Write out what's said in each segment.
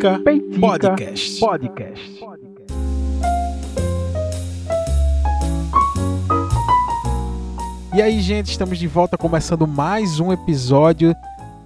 Peitica, Peitica Podcast. Podcast. E aí, gente, estamos de volta começando mais um episódio.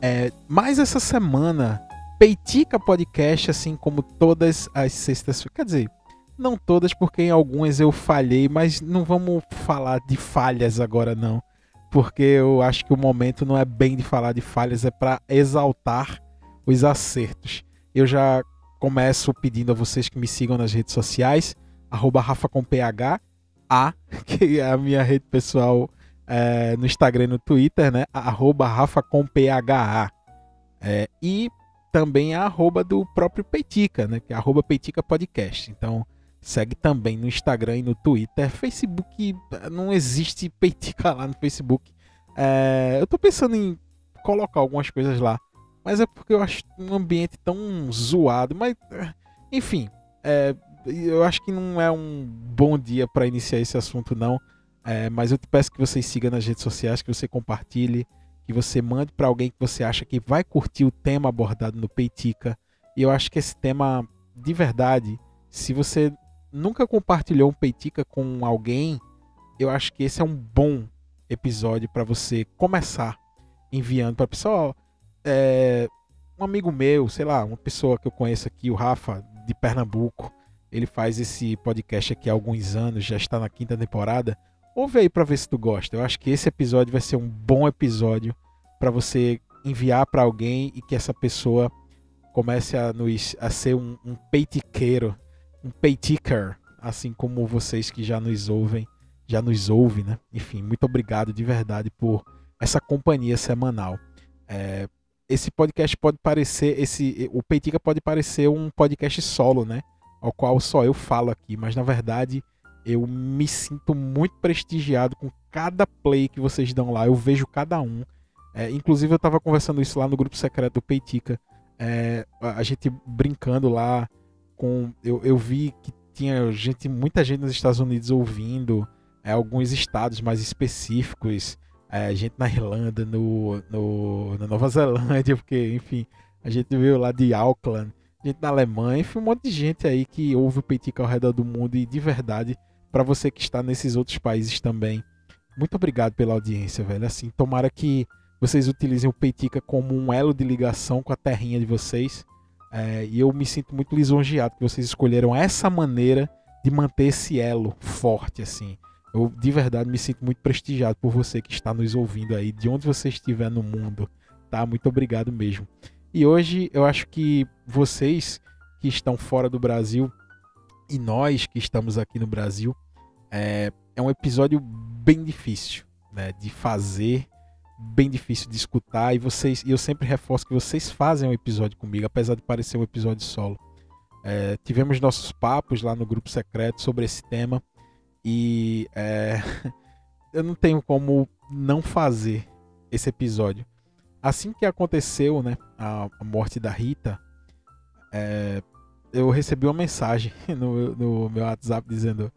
É, mais essa semana, Peitica Podcast, assim como todas as sextas. Quer dizer, não todas, porque em algumas eu falhei, mas não vamos falar de falhas agora, não. Porque eu acho que o momento não é bem de falar de falhas, é para exaltar os acertos. Eu já começo pedindo a vocês que me sigam nas redes sociais, arroba Rafa com PH, A, que é a minha rede pessoal é, no Instagram e no Twitter, né? Arroba Rafa com PHA. É, e também a arroba do próprio Peitica, né? Que é arroba Peitica Podcast. Então, segue também no Instagram e no Twitter. Facebook, não existe Peitica lá no Facebook. É, eu tô pensando em colocar algumas coisas lá. Mas é porque eu acho um ambiente tão zoado. Mas, enfim, é, eu acho que não é um bom dia para iniciar esse assunto, não. É, mas eu te peço que você siga nas redes sociais, que você compartilhe, que você mande para alguém que você acha que vai curtir o tema abordado no Peitica. E eu acho que esse tema, de verdade, se você nunca compartilhou um Peitica com alguém, eu acho que esse é um bom episódio para você começar enviando para pessoal. É, um amigo meu, sei lá, uma pessoa que eu conheço aqui, o Rafa, de Pernambuco, ele faz esse podcast aqui há alguns anos, já está na quinta temporada. Ouve aí para ver se tu gosta. Eu acho que esse episódio vai ser um bom episódio para você enviar para alguém e que essa pessoa comece a, nos, a ser um, um peitiqueiro, um peiticker, assim como vocês que já nos ouvem, já nos ouvem, né? Enfim, muito obrigado de verdade por essa companhia semanal. É, esse podcast pode parecer, esse, o Peitica pode parecer um podcast solo, né? Ao qual só eu falo aqui, mas na verdade eu me sinto muito prestigiado com cada play que vocês dão lá. Eu vejo cada um. É, inclusive eu estava conversando isso lá no grupo secreto do Peitica. É, a gente brincando lá com. Eu, eu vi que tinha gente, muita gente nos Estados Unidos ouvindo, é, alguns estados mais específicos é, gente na Irlanda, no, no, na Nova Zelândia, porque, enfim, a gente veio lá de Auckland, gente na Alemanha, enfim, um monte de gente aí que ouve o Peitica ao redor do mundo e de verdade, para você que está nesses outros países também, muito obrigado pela audiência, velho. Assim, tomara que vocês utilizem o Peitica como um elo de ligação com a terrinha de vocês. É, e eu me sinto muito lisonjeado que vocês escolheram essa maneira de manter esse elo forte, assim. Eu de verdade me sinto muito prestigiado por você que está nos ouvindo aí, de onde você estiver no mundo, tá? Muito obrigado mesmo. E hoje eu acho que vocês que estão fora do Brasil e nós que estamos aqui no Brasil, é, é um episódio bem difícil né, de fazer, bem difícil de escutar. E vocês, e eu sempre reforço que vocês fazem um episódio comigo, apesar de parecer um episódio solo. É, tivemos nossos papos lá no grupo secreto sobre esse tema. E é, eu não tenho como não fazer esse episódio. Assim que aconteceu né, a, morte da Rita, é, eu recebi uma mensagem no, no meu WhatsApp dizendo.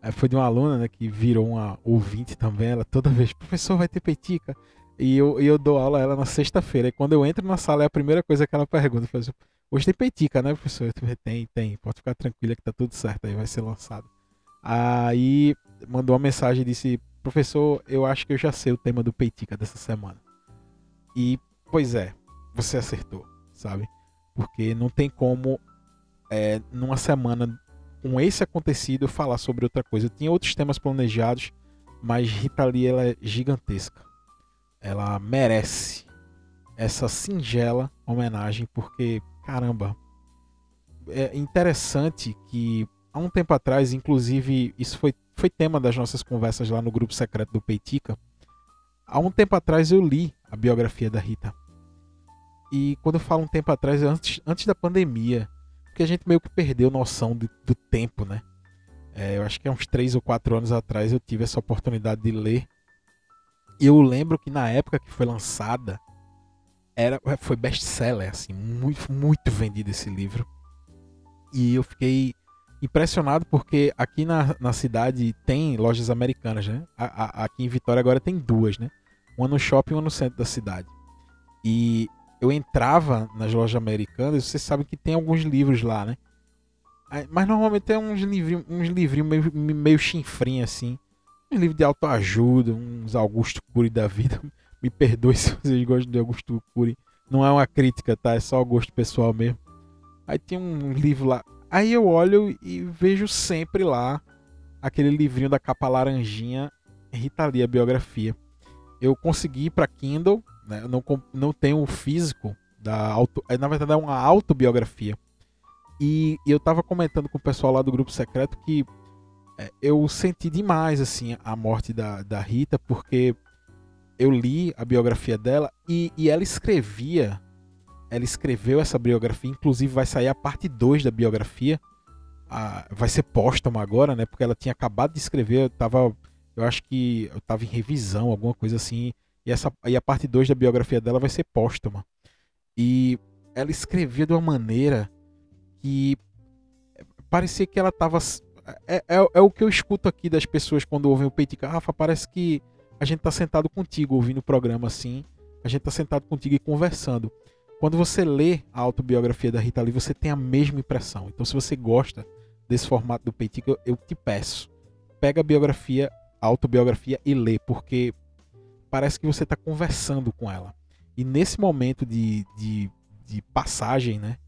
É, foi de uma aluna né, que virou uma ouvinte também. Ela toda vez, professor, vai ter petica. E eu, eu dou aula a ela na sexta-feira. E quando eu entro na sala, é a primeira coisa que ela pergunta. Falo, Hoje tem petica, né, professor? Tem, tem. Pode ficar tranquila que tá tudo certo. Aí vai ser lançado. Aí mandou uma mensagem e disse: Professor, eu acho que eu já sei o tema do Peitica dessa semana. E, pois é, você acertou, sabe? Porque não tem como, é, numa semana com esse acontecido, falar sobre outra coisa. Eu tinha outros temas planejados, mas Rita Lee ela é gigantesca. Ela merece essa singela homenagem, porque, caramba, é interessante que há um tempo atrás, inclusive, isso foi, foi tema das nossas conversas lá no grupo secreto do Peitica. Há um tempo atrás eu li a biografia da Rita. E quando eu falo um tempo atrás, é antes, antes da pandemia. Porque a gente meio que perdeu noção do, do tempo, né? É, eu acho que há uns 3 ou 4 anos atrás eu tive essa oportunidade de ler. E eu lembro que na época que foi lançada, era, foi best-seller, assim, muito, muito vendido esse livro. E eu fiquei impressionado porque aqui na, na cidade tem lojas americanas, né? A, a, aqui em Vitória agora tem duas, né? Uma no shopping e uma no centro da cidade. E eu entrava nas lojas americanas, vocês sabem que tem alguns livros lá, né? Mas normalmente é uns livrinhos, uns livrinhos meio, meio assim. Um livro de autoajuda, uns Augusto Cury da vida. Me perdoe se vocês gostam de Augusto Cury. Não é uma crítica, tá? É só gosto pessoal mesmo. Aí tem um livro lá. Aí eu olho e vejo sempre lá aquele livrinho da capa laranjinha, Rita Lee, a biografia. Eu consegui para Kindle, né? Eu não, não tenho o físico da auto, é, na verdade é uma autobiografia. E, e eu tava comentando com o pessoal lá do grupo secreto que é, eu senti demais assim a morte da, da Rita, porque eu li a biografia dela e, e ela escrevia, ela escreveu essa biografia, inclusive vai sair a parte 2 da biografia, a, vai ser póstuma agora, né? Porque ela tinha acabado de escrever, eu tava, eu acho que eu tava em revisão, alguma coisa assim, e, essa, e a parte 2 da biografia dela vai ser póstuma. E ela escrevia de uma maneira que parecia que ela tava é, é, é, o que eu escuto aqui das pessoas quando ouvem o Peitica. Rafa, parece que a gente tá sentado contigo ouvindo o programa assim. A gente tá sentado contigo e conversando. Quando você lê a autobiografia da Rita Lee, você tem a mesma impressão. Então, se você gosta desse formato do Peitica, eu, eu te peço. Pega a biografia, a autobiografia e lê, porque parece que você está conversando com ela. E nesse momento de, de, de passagem né,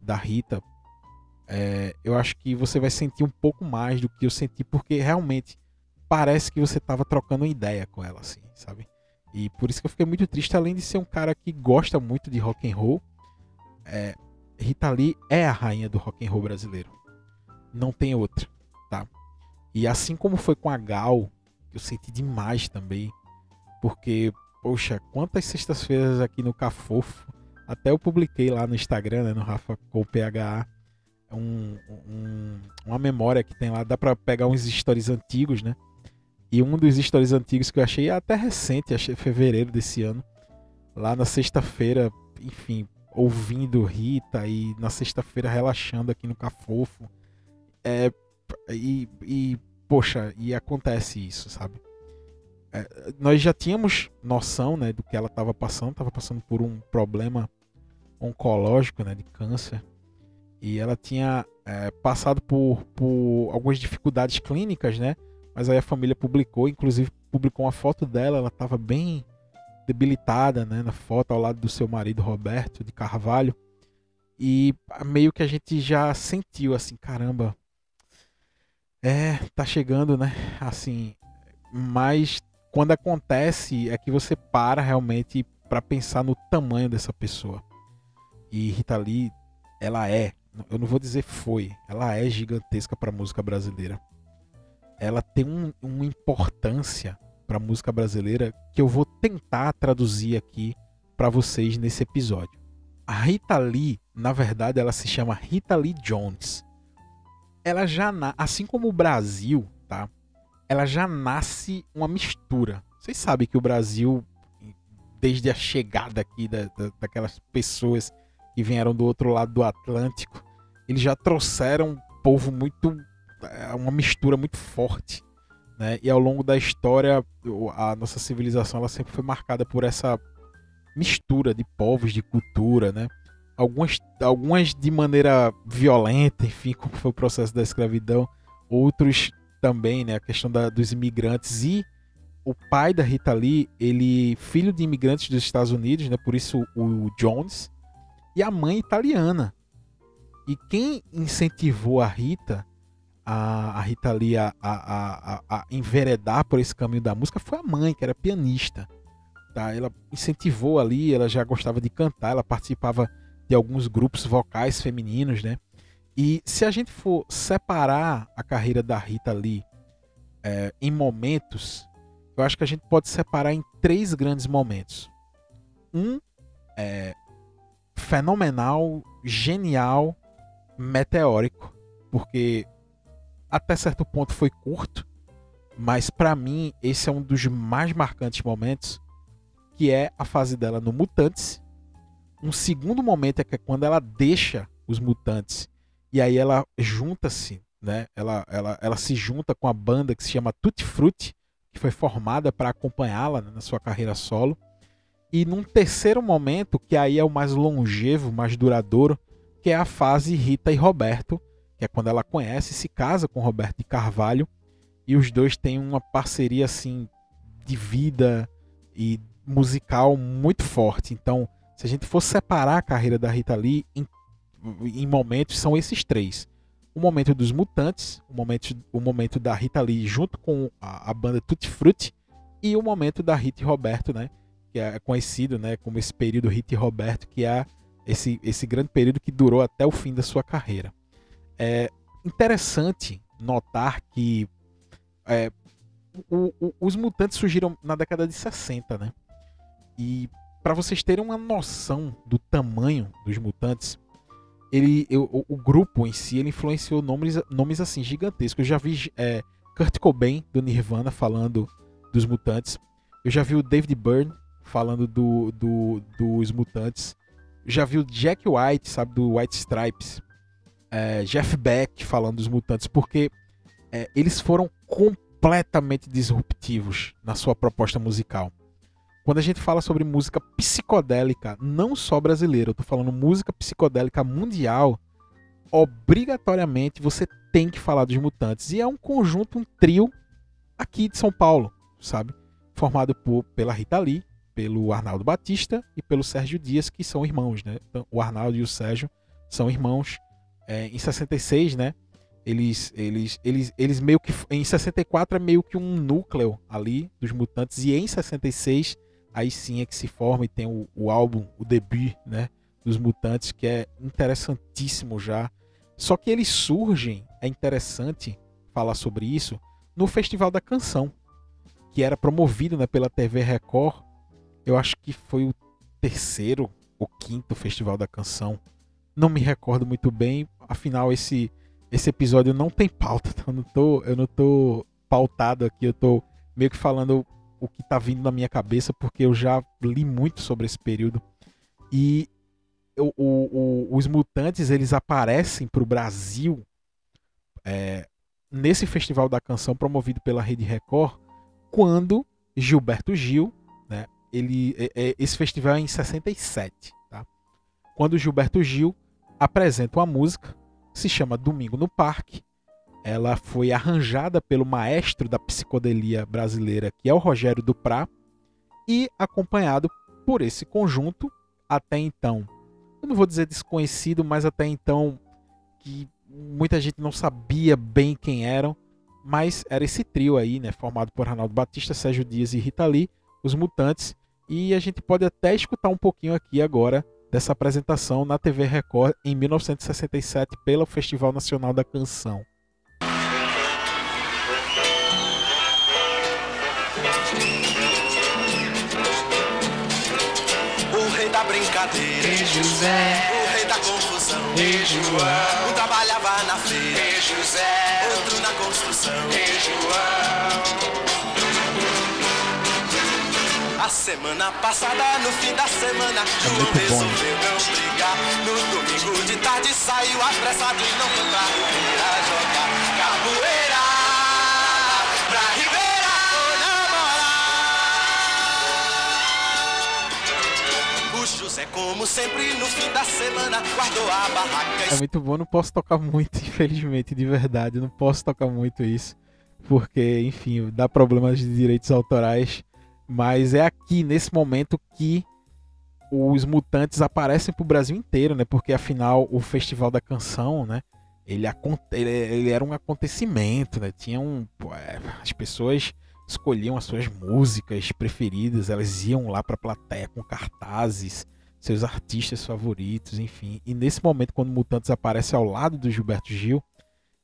da Rita é, eu acho que você vai sentir um pouco mais do que eu senti, porque realmente parece que você estava trocando ideia com ela, assim, sabe? E por isso que eu fiquei muito triste, além de ser um cara que gosta muito de rock and roll, é, Rita Lee é a rainha do rock and roll brasileiro. Não tem outra, tá? E assim como foi com a Gal, eu senti demais também, porque, poxa, quantas sextas-feiras aqui no Cafofo, até eu publiquei lá no Instagram, né, no Rafa com PHA, um, um, uma memória que tem lá, dá para pegar uns stories antigos, né? E um dos stories antigos que eu achei até recente, achei fevereiro desse ano, lá na sexta-feira, enfim, ouvindo Rita e na sexta-feira relaxando aqui no Cafofo. É, e, e, poxa, e acontece isso, sabe? É, nós já tínhamos noção né, do que ela estava passando, estava passando por um problema oncológico, né, de câncer. E ela tinha é, passado por, por algumas dificuldades clínicas, né? Mas aí a família publicou, inclusive publicou uma foto dela, ela estava bem debilitada, né? Na foto ao lado do seu marido Roberto de Carvalho. E meio que a gente já sentiu assim, caramba, é, tá chegando, né? Assim, mas quando acontece é que você para realmente para pensar no tamanho dessa pessoa. E Rita Lee, ela é eu não vou dizer foi, ela é gigantesca para música brasileira. Ela tem um, uma importância para a música brasileira que eu vou tentar traduzir aqui para vocês nesse episódio. A Rita Lee, na verdade, ela se chama Rita Lee Jones. Ela já, assim como o Brasil, tá? Ela já nasce uma mistura. Vocês sabem que o Brasil, desde a chegada aqui da, da, daquelas pessoas que vieram do outro lado do Atlântico, eles já trouxeram um povo muito. É, uma mistura muito forte. Né? E ao longo da história, a nossa civilização ela sempre foi marcada por essa mistura de povos, de cultura, né? Algumas, algumas de maneira violenta, enfim, como foi o processo da escravidão, outros também, né? A questão da, dos imigrantes e o pai da Rita Lee, ele filho de imigrantes dos Estados Unidos, né? Por isso o Jones e a mãe italiana, e quem incentivou a Rita, a, a Rita ali a, a, a, a, enveredar por esse caminho da música foi a mãe, que era pianista. Tá? Ela incentivou ali, ela já gostava de cantar, ela participava de alguns grupos vocais femininos, né? E se a gente for separar a carreira da Rita Lee é, em momentos, eu acho que a gente pode separar em três grandes momentos. Um é, fenomenal, genial meteórico, porque até certo ponto foi curto, mas para mim esse é um dos mais marcantes momentos, que é a fase dela no Mutantes. Um segundo momento é que é quando ela deixa os Mutantes e aí ela junta-se, né? Ela, ela, ela se junta com a banda que se chama Tutti Frutti, que foi formada para acompanhá-la né, na sua carreira solo. E num terceiro momento, que aí é o mais longevo, mais duradouro, que é a fase Rita e Roberto, que é quando ela conhece e se casa com Roberto de Carvalho, e os dois têm uma parceria assim de vida e musical muito forte. Então, se a gente for separar a carreira da Rita Lee em, em momentos, são esses três. O momento dos Mutantes, o momento, o momento da Rita Lee junto com a, a banda Tutti Frutti e o momento da Rita e Roberto, né? Que é conhecido né, como esse período Rita e Roberto, que é esse, esse grande período que durou até o fim da sua carreira. É interessante notar que é, o, o, os mutantes surgiram na década de 60, né? E para vocês terem uma noção do tamanho dos mutantes, ele, eu, o, o, grupo em si ele influenciou nomes, nomes assim gigantescos. Eu já vi é, Kurt Cobain do Nirvana falando dos mutantes. Eu já vi o David Byrne falando do, do, dos mutantes. Já vi o Jack White, sabe, do White Stripes. É, Jeff Beck falando dos mutantes, porque é, eles foram completamente disruptivos na sua proposta musical. Quando a gente fala sobre música psicodélica, não só brasileira, eu estou falando música psicodélica mundial, obrigatoriamente você tem que falar dos Mutantes. E é um conjunto, um trio aqui de São Paulo, sabe? Formado por, pela Rita Lee, pelo Arnaldo Batista e pelo Sérgio Dias, que são irmãos, né? Então, o Arnaldo e o Sérgio são irmãos. É, em 66, né? Eles, eles, eles, eles meio que. Em 64 é meio que um núcleo ali dos mutantes. E em 66 aí sim é que se forma e tem o, o álbum, o debut, né, dos Mutantes, que é interessantíssimo já. Só que eles surgem, é interessante falar sobre isso, no Festival da Canção, que era promovido né, pela TV Record. Eu acho que foi o terceiro ou quinto Festival da Canção. Não me recordo muito bem, afinal esse esse episódio não tem pauta, então eu não tô, eu não tô pautado aqui, eu tô meio que falando o que está vindo na minha cabeça, porque eu já li muito sobre esse período. E o, o, os mutantes eles aparecem para o Brasil é, nesse festival da canção promovido pela Rede Record, quando Gilberto Gil, né, ele, é, é, esse festival é em 67, tá? quando Gilberto Gil apresenta uma música se chama Domingo no Parque, ela foi arranjada pelo maestro da psicodelia brasileira, que é o Rogério Duprá, e acompanhado por esse conjunto, até então, eu não vou dizer desconhecido, mas até então que muita gente não sabia bem quem eram, mas era esse trio aí, né, formado por Ronaldo Batista, Sérgio Dias e Rita Lee, os Mutantes, e a gente pode até escutar um pouquinho aqui agora dessa apresentação na TV Record em 1967 pelo Festival Nacional da Canção. brincadeira. E José, o rei da confusão. E João, um trabalhava na feira. E José, outro na construção. E João. A semana passada, no fim da semana, é João resolveu não brigar. No domingo de tarde saiu apressado e não foi pra Ribeira jogar capoeira. Pra Ribeira. José, como sempre, no fim da semana, guardou a barraca. É muito bom, não posso tocar muito, infelizmente, de verdade. Não posso tocar muito isso. Porque, enfim, dá problemas de direitos autorais. Mas é nesse momento, que os mutantes aparecem pro Brasil inteiro, né? Porque afinal o Festival da Canção, né? Ele, ele, ele era um acontecimento, né? Tinha um. É, as pessoas escolhiam as suas músicas preferidas, elas iam lá para a plateia com cartazes, seus artistas favoritos, enfim. E nesse momento, quando Mutantes aparece ao lado do Gilberto Gil,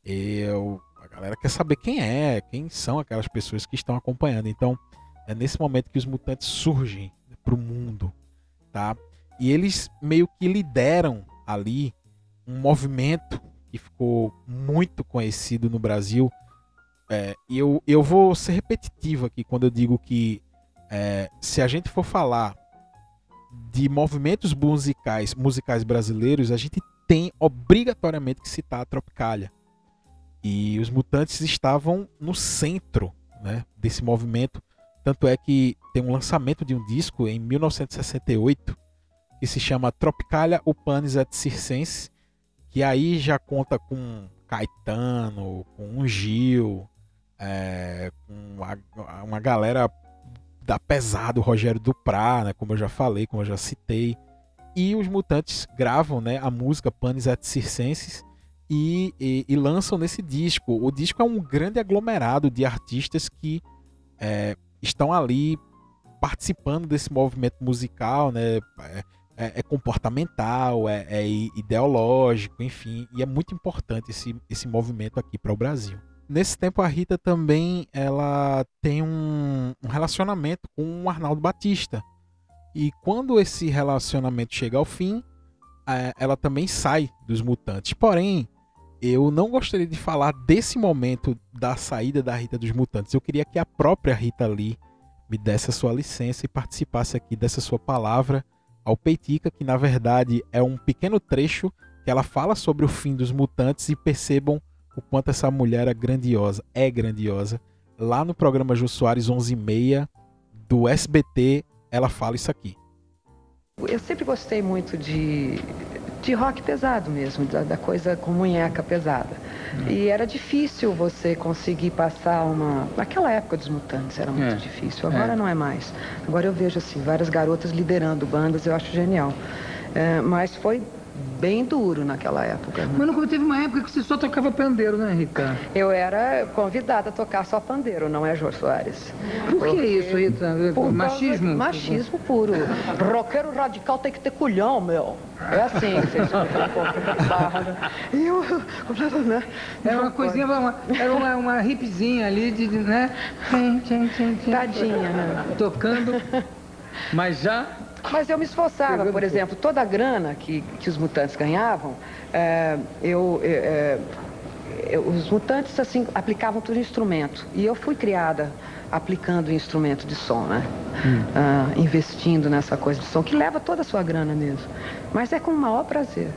eu, a galera quer saber quem é, quem são aquelas pessoas que estão acompanhando. Então, é nesse momento que os Mutantes surgem para o mundo, tá? E eles meio que lideram ali um movimento que ficou muito conhecido no Brasil, é, e eu, eu vou ser repetitivo aqui quando eu digo que é, se a gente for falar de movimentos musicais, musicais brasileiros, a gente tem obrigatoriamente que citar a Tropicália. E os Mutantes estavam no centro né, desse movimento, Tanto é que tem um lançamento de um disco em 1968 que se chama Tropicalia Upanis et Circense, que aí já conta com Caetano, com Gil, é, com uma, galera da pesado, Rogério Duprá, né, como eu já falei, como eu já citei. E os Mutantes gravam né, a música Panis et Circenses e, e, e, lançam nesse disco. O disco é um grande aglomerado de artistas que é, estão ali participando desse movimento musical, né? É, é, é comportamental, é, é, ideológico, enfim, e é muito importante esse, esse movimento aqui para o Brasil. Nesse tempo a Rita também ela tem um, um relacionamento com o Arnaldo Batista. E quando esse relacionamento chega ao fim, é, ela também sai dos Mutantes. Porém, eu não gostaria de falar desse momento da saída da Rita dos Mutantes. Eu queria que a própria Rita Lee me desse a sua licença e participasse aqui dessa sua palavra ao Peitica, que na verdade é um pequeno trecho que ela fala sobre o fim dos mutantes e percebam o quanto essa mulher é grandiosa, é grandiosa. Lá no programa Jô Soares 11:30 do SBT, ela fala isso aqui. Eu sempre gostei muito de, de rock pesado mesmo, da, da coisa com munheca pesada. Hum. E era difícil você conseguir passar uma. Naquela época dos mutantes era muito é. difícil, agora é. não é mais. Agora eu vejo assim, várias garotas liderando bandas, eu acho genial. É, mas foi bem duro naquela época. Né? Mas não teve uma época que você só tocava pandeiro, né, Rita? Eu era convidada a tocar só pandeiro, não é, Jô Soares? Por que isso, Rita? Por machismo? Machismo puro. Roqueiro radical tem que ter culhão, meu. É assim que vocês E eu, né? Era uma coisinha, uma, era uma, uma hipzinha ali, de, né? Tadinha, né? Tocando, mas já mas eu me esforçava, por exemplo, toda a grana que, que os mutantes ganhavam, é, eu, é, é, os mutantes assim aplicavam tudo instrumento. E eu fui criada aplicando instrumento de som, né? Hum. Ah, investindo nessa coisa de som, que leva toda a sua grana mesmo. Mas é com o maior prazer.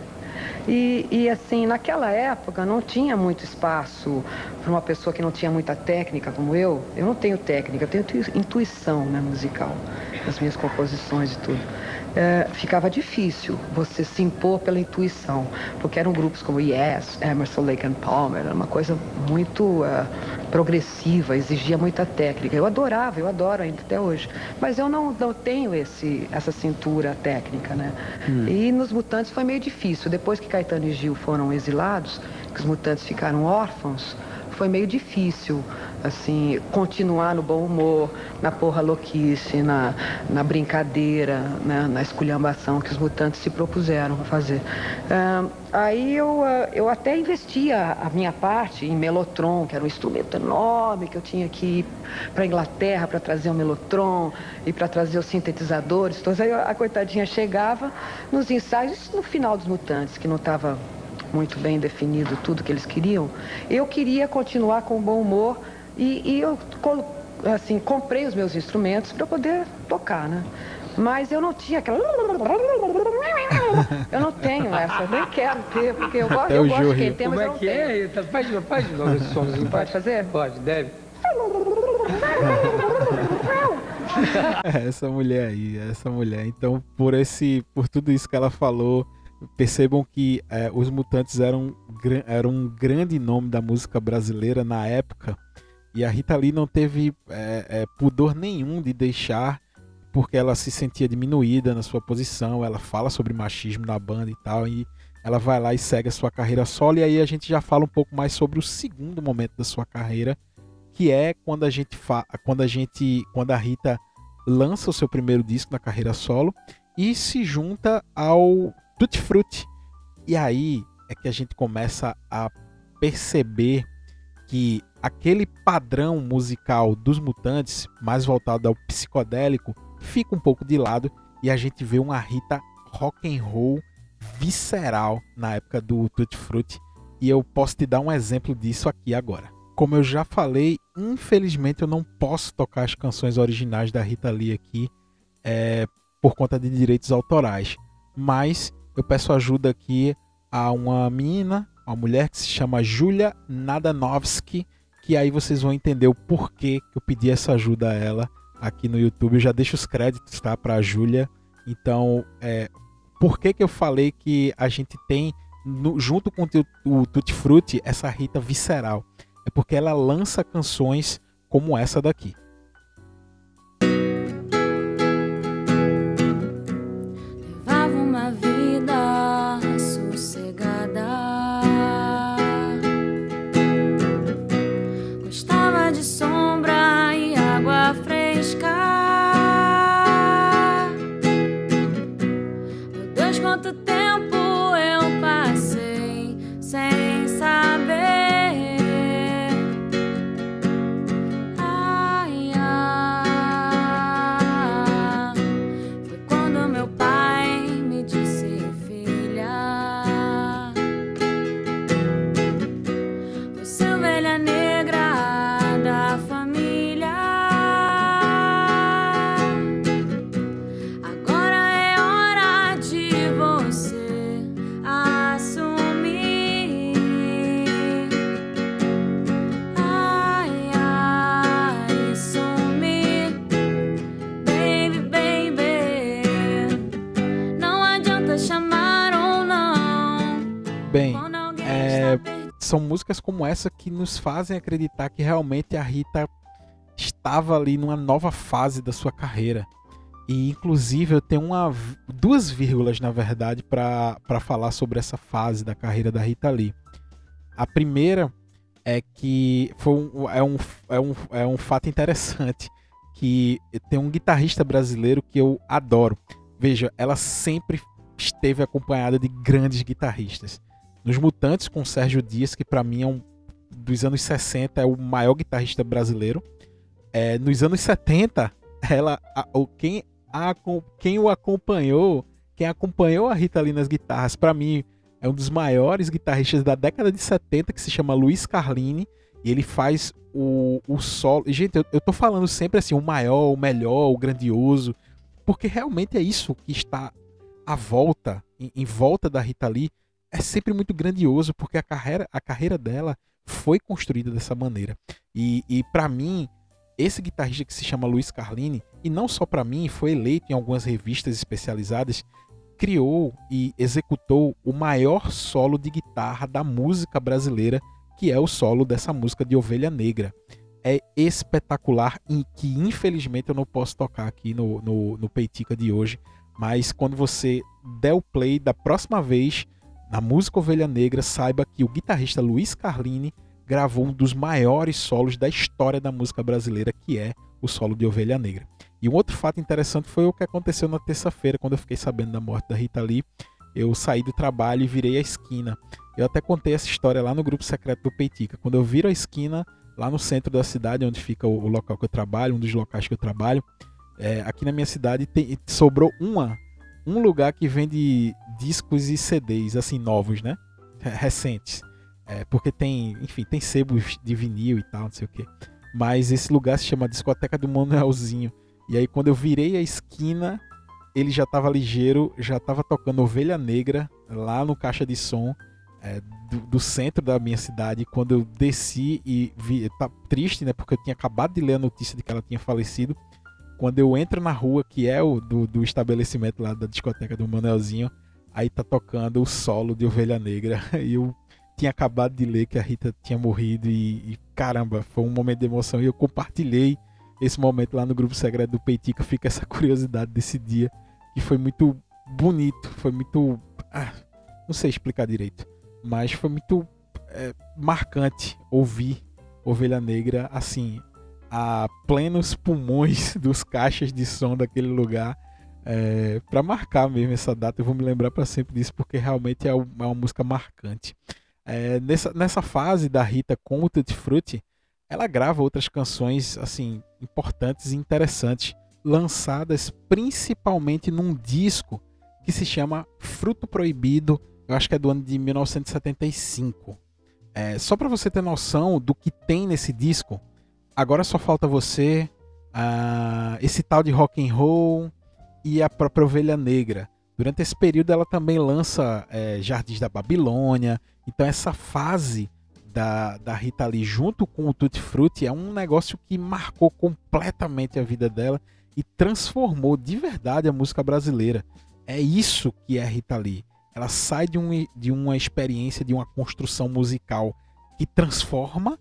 E, e, assim, naquela época não tinha muito espaço para uma pessoa que não tinha muita técnica como eu. Eu não tenho técnica, eu tenho intuição né, musical nas minhas composições e tudo. É, ficava difícil você se impor pela intuição, porque eram grupos como Yes, Emerson, Lake and Palmer, era uma coisa muito uh, progressiva, exigia muita técnica. Eu adorava, eu adoro ainda até hoje, mas eu não, não tenho esse, essa cintura técnica, né? Hum. E nos Mutantes foi meio difícil. Depois que Caetano e Gil foram exilados, que os Mutantes ficaram órfãos, foi meio difícil assim, continuar no bom humor, na porra louquice, na, na brincadeira, né, na esculhambação que os mutantes se propuseram a fazer. Uh, aí eu, uh, eu até investia a minha parte em Melotron, que era um instrumento enorme que eu tinha que ir para Inglaterra para trazer o Melotron e para trazer os sintetizadores. Então, aí a coitadinha chegava nos ensaios, no final dos mutantes, que não estava muito bem definido tudo que eles queriam, eu queria continuar com bom humor e, e eu assim, comprei os meus instrumentos para poder tocar, né? Mas eu não tinha aquela. Eu não tenho essa, nem quero ter, porque eu gosto, eu gosto de quem tem, mas Como é que é? Faz, faz de novo esse somzinho. Pode fazer? Pode, deve. essa mulher aí, essa mulher. Então, por esse, por tudo isso que ela falou, percebam que é, os Mutantes eram, eram um grande nome da música brasileira na época e a Rita Lee não teve é, é, pudor nenhum de deixar, porque ela se sentia diminuída na sua posição. Ela fala sobre machismo na banda e tal, e ela vai lá e segue a sua carreira solo. E aí a gente já fala um pouco mais sobre o segundo momento da sua carreira, que é quando a gente fa quando a gente quando a Rita lança o seu primeiro disco na carreira solo e se junta ao Tutti Frutti. E aí é que a gente começa a perceber que aquele padrão musical dos mutantes, mais voltado ao psicodélico, fica um pouco de lado e a gente vê uma Rita rock and roll visceral na época do Tutti Frutti e eu posso te dar um exemplo disso aqui agora. Como eu já falei, infelizmente eu não posso tocar as canções originais da Rita Lee aqui é, por conta de direitos autorais, mas eu peço ajuda aqui a uma menina uma mulher que se chama Julia Nadanovsky, que aí vocês vão entender o porquê que eu pedi essa ajuda a ela aqui no YouTube. Eu já deixo os créditos, tá? Pra Júlia. Então, é, por que que eu falei que a gente tem, no, junto com o, o Tutti Frutti, essa Rita visceral? É porque ela lança canções como essa daqui. São músicas como essa que nos fazem acreditar que realmente a Rita estava ali numa nova fase da sua carreira. E inclusive eu tenho uma, duas vírgulas, na verdade, para falar sobre essa fase da carreira da Rita Lee. A primeira é que foi um, é, um, é, um, é um fato interessante que tem um guitarrista brasileiro que eu adoro. Veja, ela sempre esteve acompanhada de grandes guitarristas. Nos Mutantes, com Sérgio Dias, que para mim é um dos anos 60 é o maior guitarrista brasileiro. É, nos anos 70, ela, a, quem, a, quem o acompanhou, quem acompanhou a Rita Lee nas guitarras, para mim é um dos maiores guitarristas da década de 70, que se chama Luiz Carlini, e ele faz o, o solo. Gente, eu, eu tô falando sempre assim, o maior, o melhor, o grandioso, porque realmente é isso que está à volta, em, em volta da Rita Lee, é sempre muito grandioso, porque a carreira, a carreira dela foi construída dessa maneira. E, e para mim, esse guitarrista que se chama Luiz Carlini, e não só para mim, foi eleito em algumas revistas especializadas, criou e executou o maior solo de guitarra da música brasileira, que é o solo dessa música de Ovelha Negra. É espetacular e que infelizmente eu não posso tocar aqui no, no, no Peitica de hoje, mas quando você der o play da próxima vez, na música Ovelha Negra, saiba que o guitarrista Luiz Carlini gravou um dos maiores solos da história da música brasileira, que é o solo de Ovelha Negra. E um outro fato interessante foi o que aconteceu na terça-feira, quando eu fiquei sabendo da morte da Rita Lee. Eu saí do trabalho e virei a esquina. Eu até contei essa história lá no grupo secreto do Peitica. Quando eu viro a esquina, lá no centro da cidade, onde fica o, local que eu trabalho, um dos locais que eu trabalho, é, aqui na minha cidade tem, sobrou uma um lugar que vende discos e CDs, assim, novos, né? Recentes. É, porque tem, enfim, tem sebos de vinil e tal, não sei o que. Mas esse lugar se chama Discoteca do Manuelzinho. E aí quando eu virei a esquina, ele já tava ligeiro, já tava tocando Ovelha Negra lá no caixa de som é, do, do, centro da minha cidade. Quando eu desci e vi, tá triste, né? Porque eu tinha acabado de ler a notícia de que ela tinha falecido quando eu entro na rua, que é o do, do estabelecimento lá da discoteca do Manelzinho, aí tá tocando o solo de Ovelha Negra. E eu tinha acabado de ler que a Rita tinha morrido e, e, caramba, foi um momento de emoção. E eu compartilhei esse momento lá no grupo secreto do Peitica. Fica essa curiosidade desse dia, que foi muito bonito, foi muito. Ah, não sei explicar direito, mas foi muito é, marcante ouvir Ovelha Negra assim, a plenos pulmões dos caixas de som daquele lugar é, para marcar mesmo essa data. Eu vou me lembrar para sempre disso porque realmente é uma, é uma música marcante. É, nessa, nessa fase da Rita com o Tutti Frutti, ela grava outras canções assim importantes e interessantes, lançadas principalmente num disco que se chama Fruto Proibido. Eu acho que é do ano de 1975. É, só para você ter noção do que tem nesse disco, Agora só falta você, uh, esse tal de rock and roll e a própria Ovelha Negra. Durante esse período ela também lança é, Jardins da Babilônia. Então essa fase da, da Rita Lee junto com o Tutti Frutti é um negócio que marcou completamente a vida dela e transformou de verdade a música brasileira. É isso que é Rita Lee. Ela sai de, um, de uma experiência, de uma construção musical que transforma,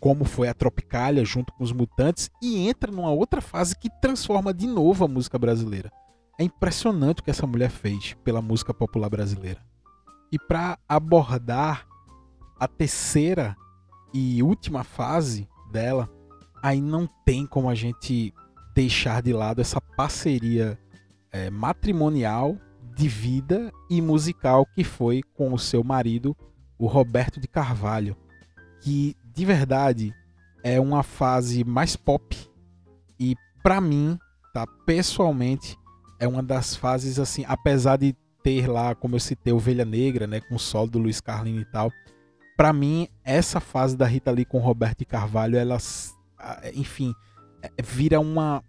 como foi a Tropicália junto com os Mutantes, e entra numa outra fase que transforma de novo a música brasileira. É impressionante o que essa mulher fez pela música popular brasileira. E para abordar a terceira e última fase dela, aí não tem como a gente deixar de lado essa parceria é, matrimonial, de vida e musical que foi com o seu marido, o Roberto de Carvalho, que de verdade é uma fase mais pop e para mim, tá, pessoalmente, é uma das fases assim, apesar de ter lá, como eu citei, Ovelha Negra, né, com o solo do Luiz Carlino e tal. Para mim, essa fase da Rita Lee com Roberto Carvalho, ela enfim, é, vira uma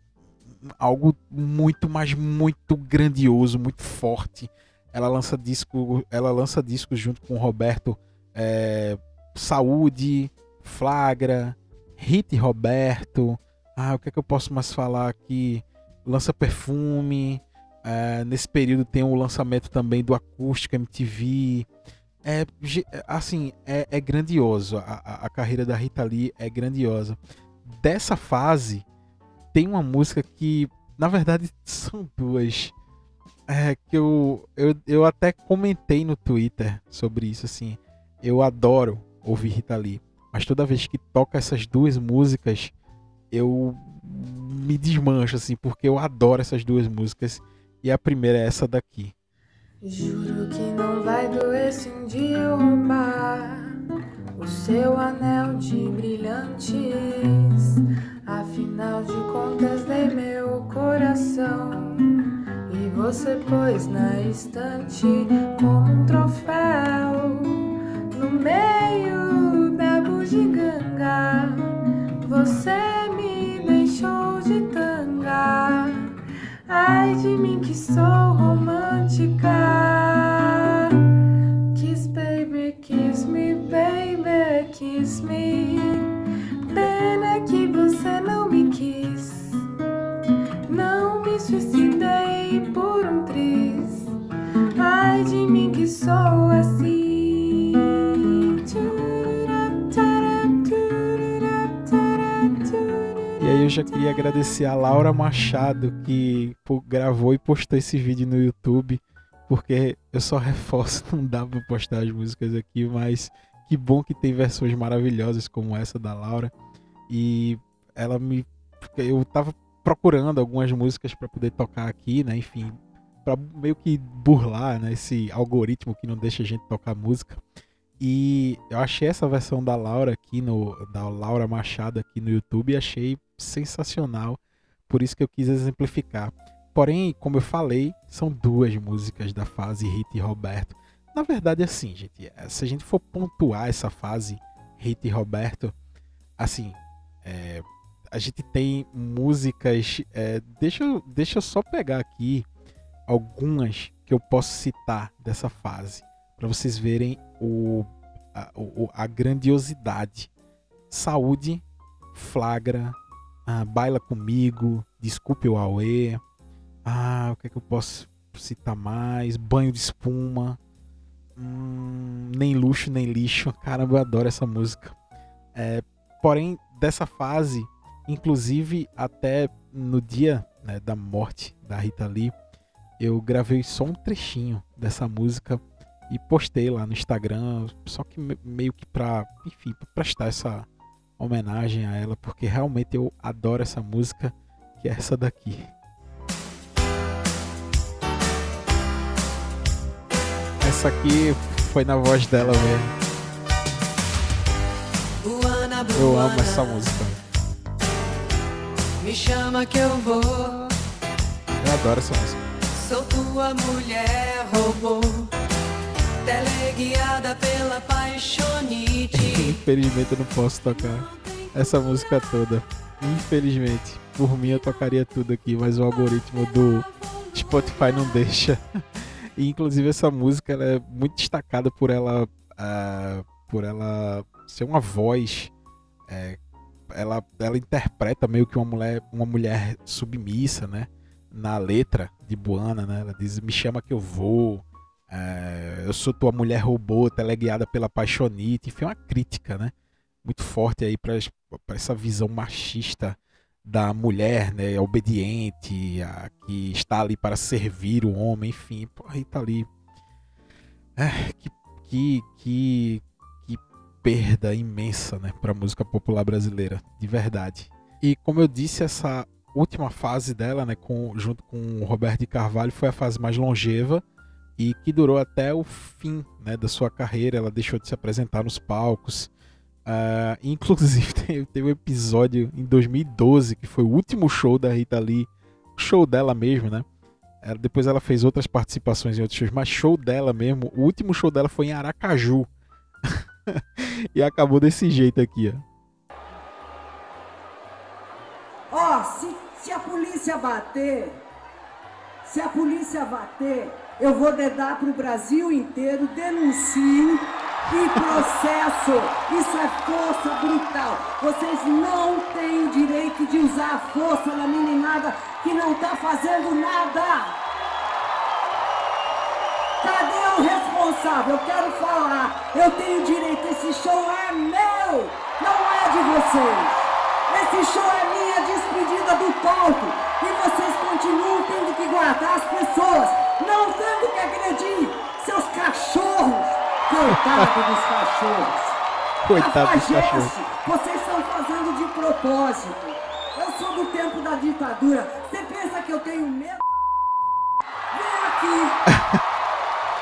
algo muito, mas muito grandioso, muito forte. Ela lança disco, ela lança discos junto com o Roberto é, Saúde, Flagra, Hit Roberto. Ah, o que é que eu posso mais falar aqui? Lança Perfume. É, nesse período tem o lançamento também do Acústica MTV. É, assim, é, é grandioso. A, a, a carreira da Rita Lee é grandiosa. Dessa fase, tem uma música que, na verdade, são duas. É, que eu, eu, eu até comentei no Twitter sobre isso, assim. Eu adoro ouvir Rita Lee. Mas toda vez que toca essas duas músicas, eu me desmancho, assim, porque eu adoro essas duas músicas. E a primeira é essa daqui. Juro que não vai doer se um dia eu roubar o seu anel de brilhantes. Afinal de contas, dei meu coração e você pôs na estante como um troféu no meio Você me deixou de tanga. Ai de mim que sou romântica. Kiss baby, kiss me, baby, kiss me. Pena que você não me quis. Não me suicidei por um triz. Ai de mim que sou assim. Já queria agradecer a Laura Machado que gravou e postou esse vídeo no YouTube, porque eu só reforço, não dá pra postar as músicas aqui, mas que bom que tem versões maravilhosas como essa da Laura. E ela me. Eu tava procurando algumas músicas para poder tocar aqui, né? Enfim, para meio que burlar né? esse algoritmo que não deixa a gente tocar música. E eu achei essa versão da Laura aqui no da Laura Machado aqui no YouTube e achei sensacional. Por isso que eu quis exemplificar. Porém, como eu falei, são duas músicas da fase Rita e Roberto. Na verdade, assim, gente, é, se a gente for pontuar essa fase Rita e Roberto, assim, é, a gente tem músicas. É, deixa, deixa eu só pegar aqui algumas que eu posso citar dessa fase, para vocês verem o, a, o, a grandiosidade. Saúde, Flagra, ah, Baila Comigo, Desculpe o Aue. Ah, o que é que eu posso citar mais? Banho de Espuma. Hum, nem luxo, nem lixo. Caramba, eu adoro essa música. É, porém, dessa fase, inclusive até no dia né, da morte da Rita Lee, eu gravei só um trechinho dessa música e postei lá no Instagram, só que meio que pra, enfim, pra prestar essa homenagem a ela, porque realmente eu adoro essa música, que é essa daqui. Essa aqui foi na voz dela mesmo. Eu amo essa música. Me chama que eu vou. Eu adoro essa música. Sou tua mulher robô. Teleguiada pela paixonite. Infelizmente eu não posso tocar essa música toda. Infelizmente. Por mim eu tocaria tudo aqui, mas o algoritmo do Spotify não deixa. E inclusive essa música ela é muito destacada por ela uh, por ela ser uma voz. É, ela, ela interpreta meio que uma mulher, uma mulher submissa, né? Na letra de Buana, né? Ela diz: Me chama que eu vou. É, eu sou tua mulher robô, teleguiada pela paixonite. Enfim, é uma crítica, né? Muito forte aí para essa visão machista da mulher, né? Obediente, a, que está ali para servir o homem. Enfim, aí tá ali. É, que, que, que, que perda imensa, né? Para a música popular brasileira, de verdade. E como eu disse, essa última fase dela, né, com, junto com o Roberto de Carvalho, foi a fase mais longeva e que durou até o fim né, da sua carreira. Ela deixou de se apresentar nos palcos. Uh, inclusive, teve um episódio em 2012 que foi o último show da Rita Lee, show dela mesmo, né? Depois ela fez outras participações em outros shows, mas show dela mesmo, o último show dela foi em Aracaju. e acabou desse jeito aqui, ó. Ó, oh, se, se a polícia bater, se a polícia bater, eu vou dedar pro Brasil inteiro, denuncio e processo. Isso é força brutal. Vocês não têm o direito de usar a força na meninada que não tá fazendo nada. Cadê o responsável? Eu quero falar. Eu tenho direito. Esse show é meu, não é de vocês. Esse show é minha despedida do palco. E vocês continuam tendo que guardar as pessoas, não tendo que agredir seus cachorros. Coitado dos cachorros. Coitado dos cachorros. Vocês estão fazendo de propósito. Eu sou do tempo da ditadura. Você pensa que eu tenho medo? Vem aqui.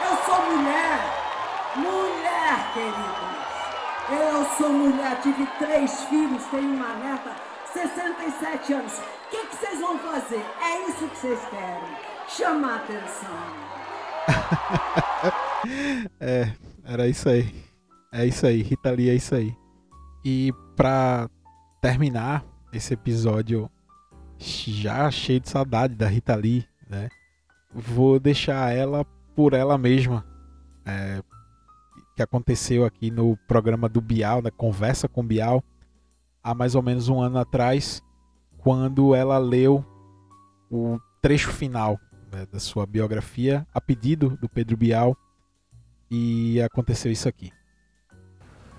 Eu sou mulher. Mulher, querido. Eu sou mulher, tive três filhos, tenho uma neta, 67 anos. O que, que vocês vão fazer? É isso que vocês querem. Chamar atenção. é, era isso aí. É isso aí, Rita Lee, é isso aí. E pra terminar esse episódio já cheio de saudade da Rita Lee, né? Vou deixar ela por ela mesma. É, que aconteceu aqui no programa do Bial, da Conversa com Bial, há mais ou menos um ano atrás, quando ela leu o trecho final né, da sua biografia, a pedido do Pedro Bial, e aconteceu isso aqui.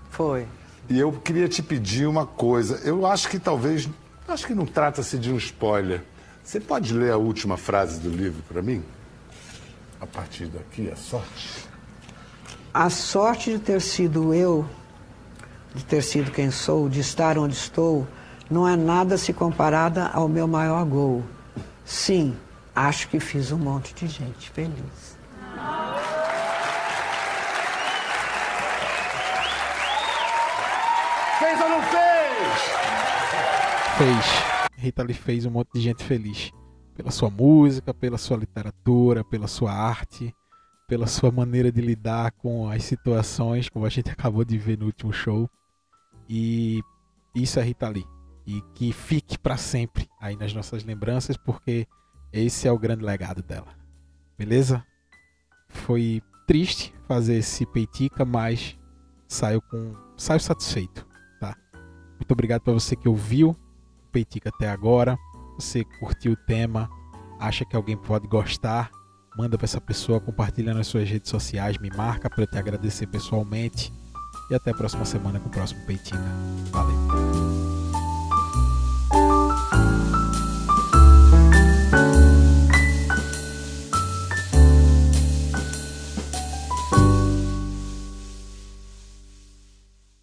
Foi. E eu queria te pedir uma coisa. Eu acho que talvez. Acho que não trata-se de um spoiler. Você pode ler a última frase do livro para mim? A partir daqui, a sorte. A sorte de ter sido eu, de ter sido quem sou, de estar onde estou, não é nada se comparada ao meu maior gol. Sim, acho que fiz um monte de gente feliz. Fez ou não fez? Fez. Rita Lee fez um monte de gente feliz. Pela sua música, pela sua literatura, pela sua arte pela sua maneira de lidar com as situações, como a gente acabou de ver no último show. E isso é Rita Lee. E que fique para sempre aí nas nossas lembranças, porque esse é o grande legado dela. Beleza? Foi triste fazer esse peitica, mas saiu com saiu satisfeito, tá? Muito obrigado para você que ouviu o peitica até agora. Você curtiu o tema, acha que alguém pode gostar? manda para essa pessoa, compartilha nas suas redes sociais, me marca para te agradecer pessoalmente. E até a próxima semana com o próximo Peitinho. Valeu!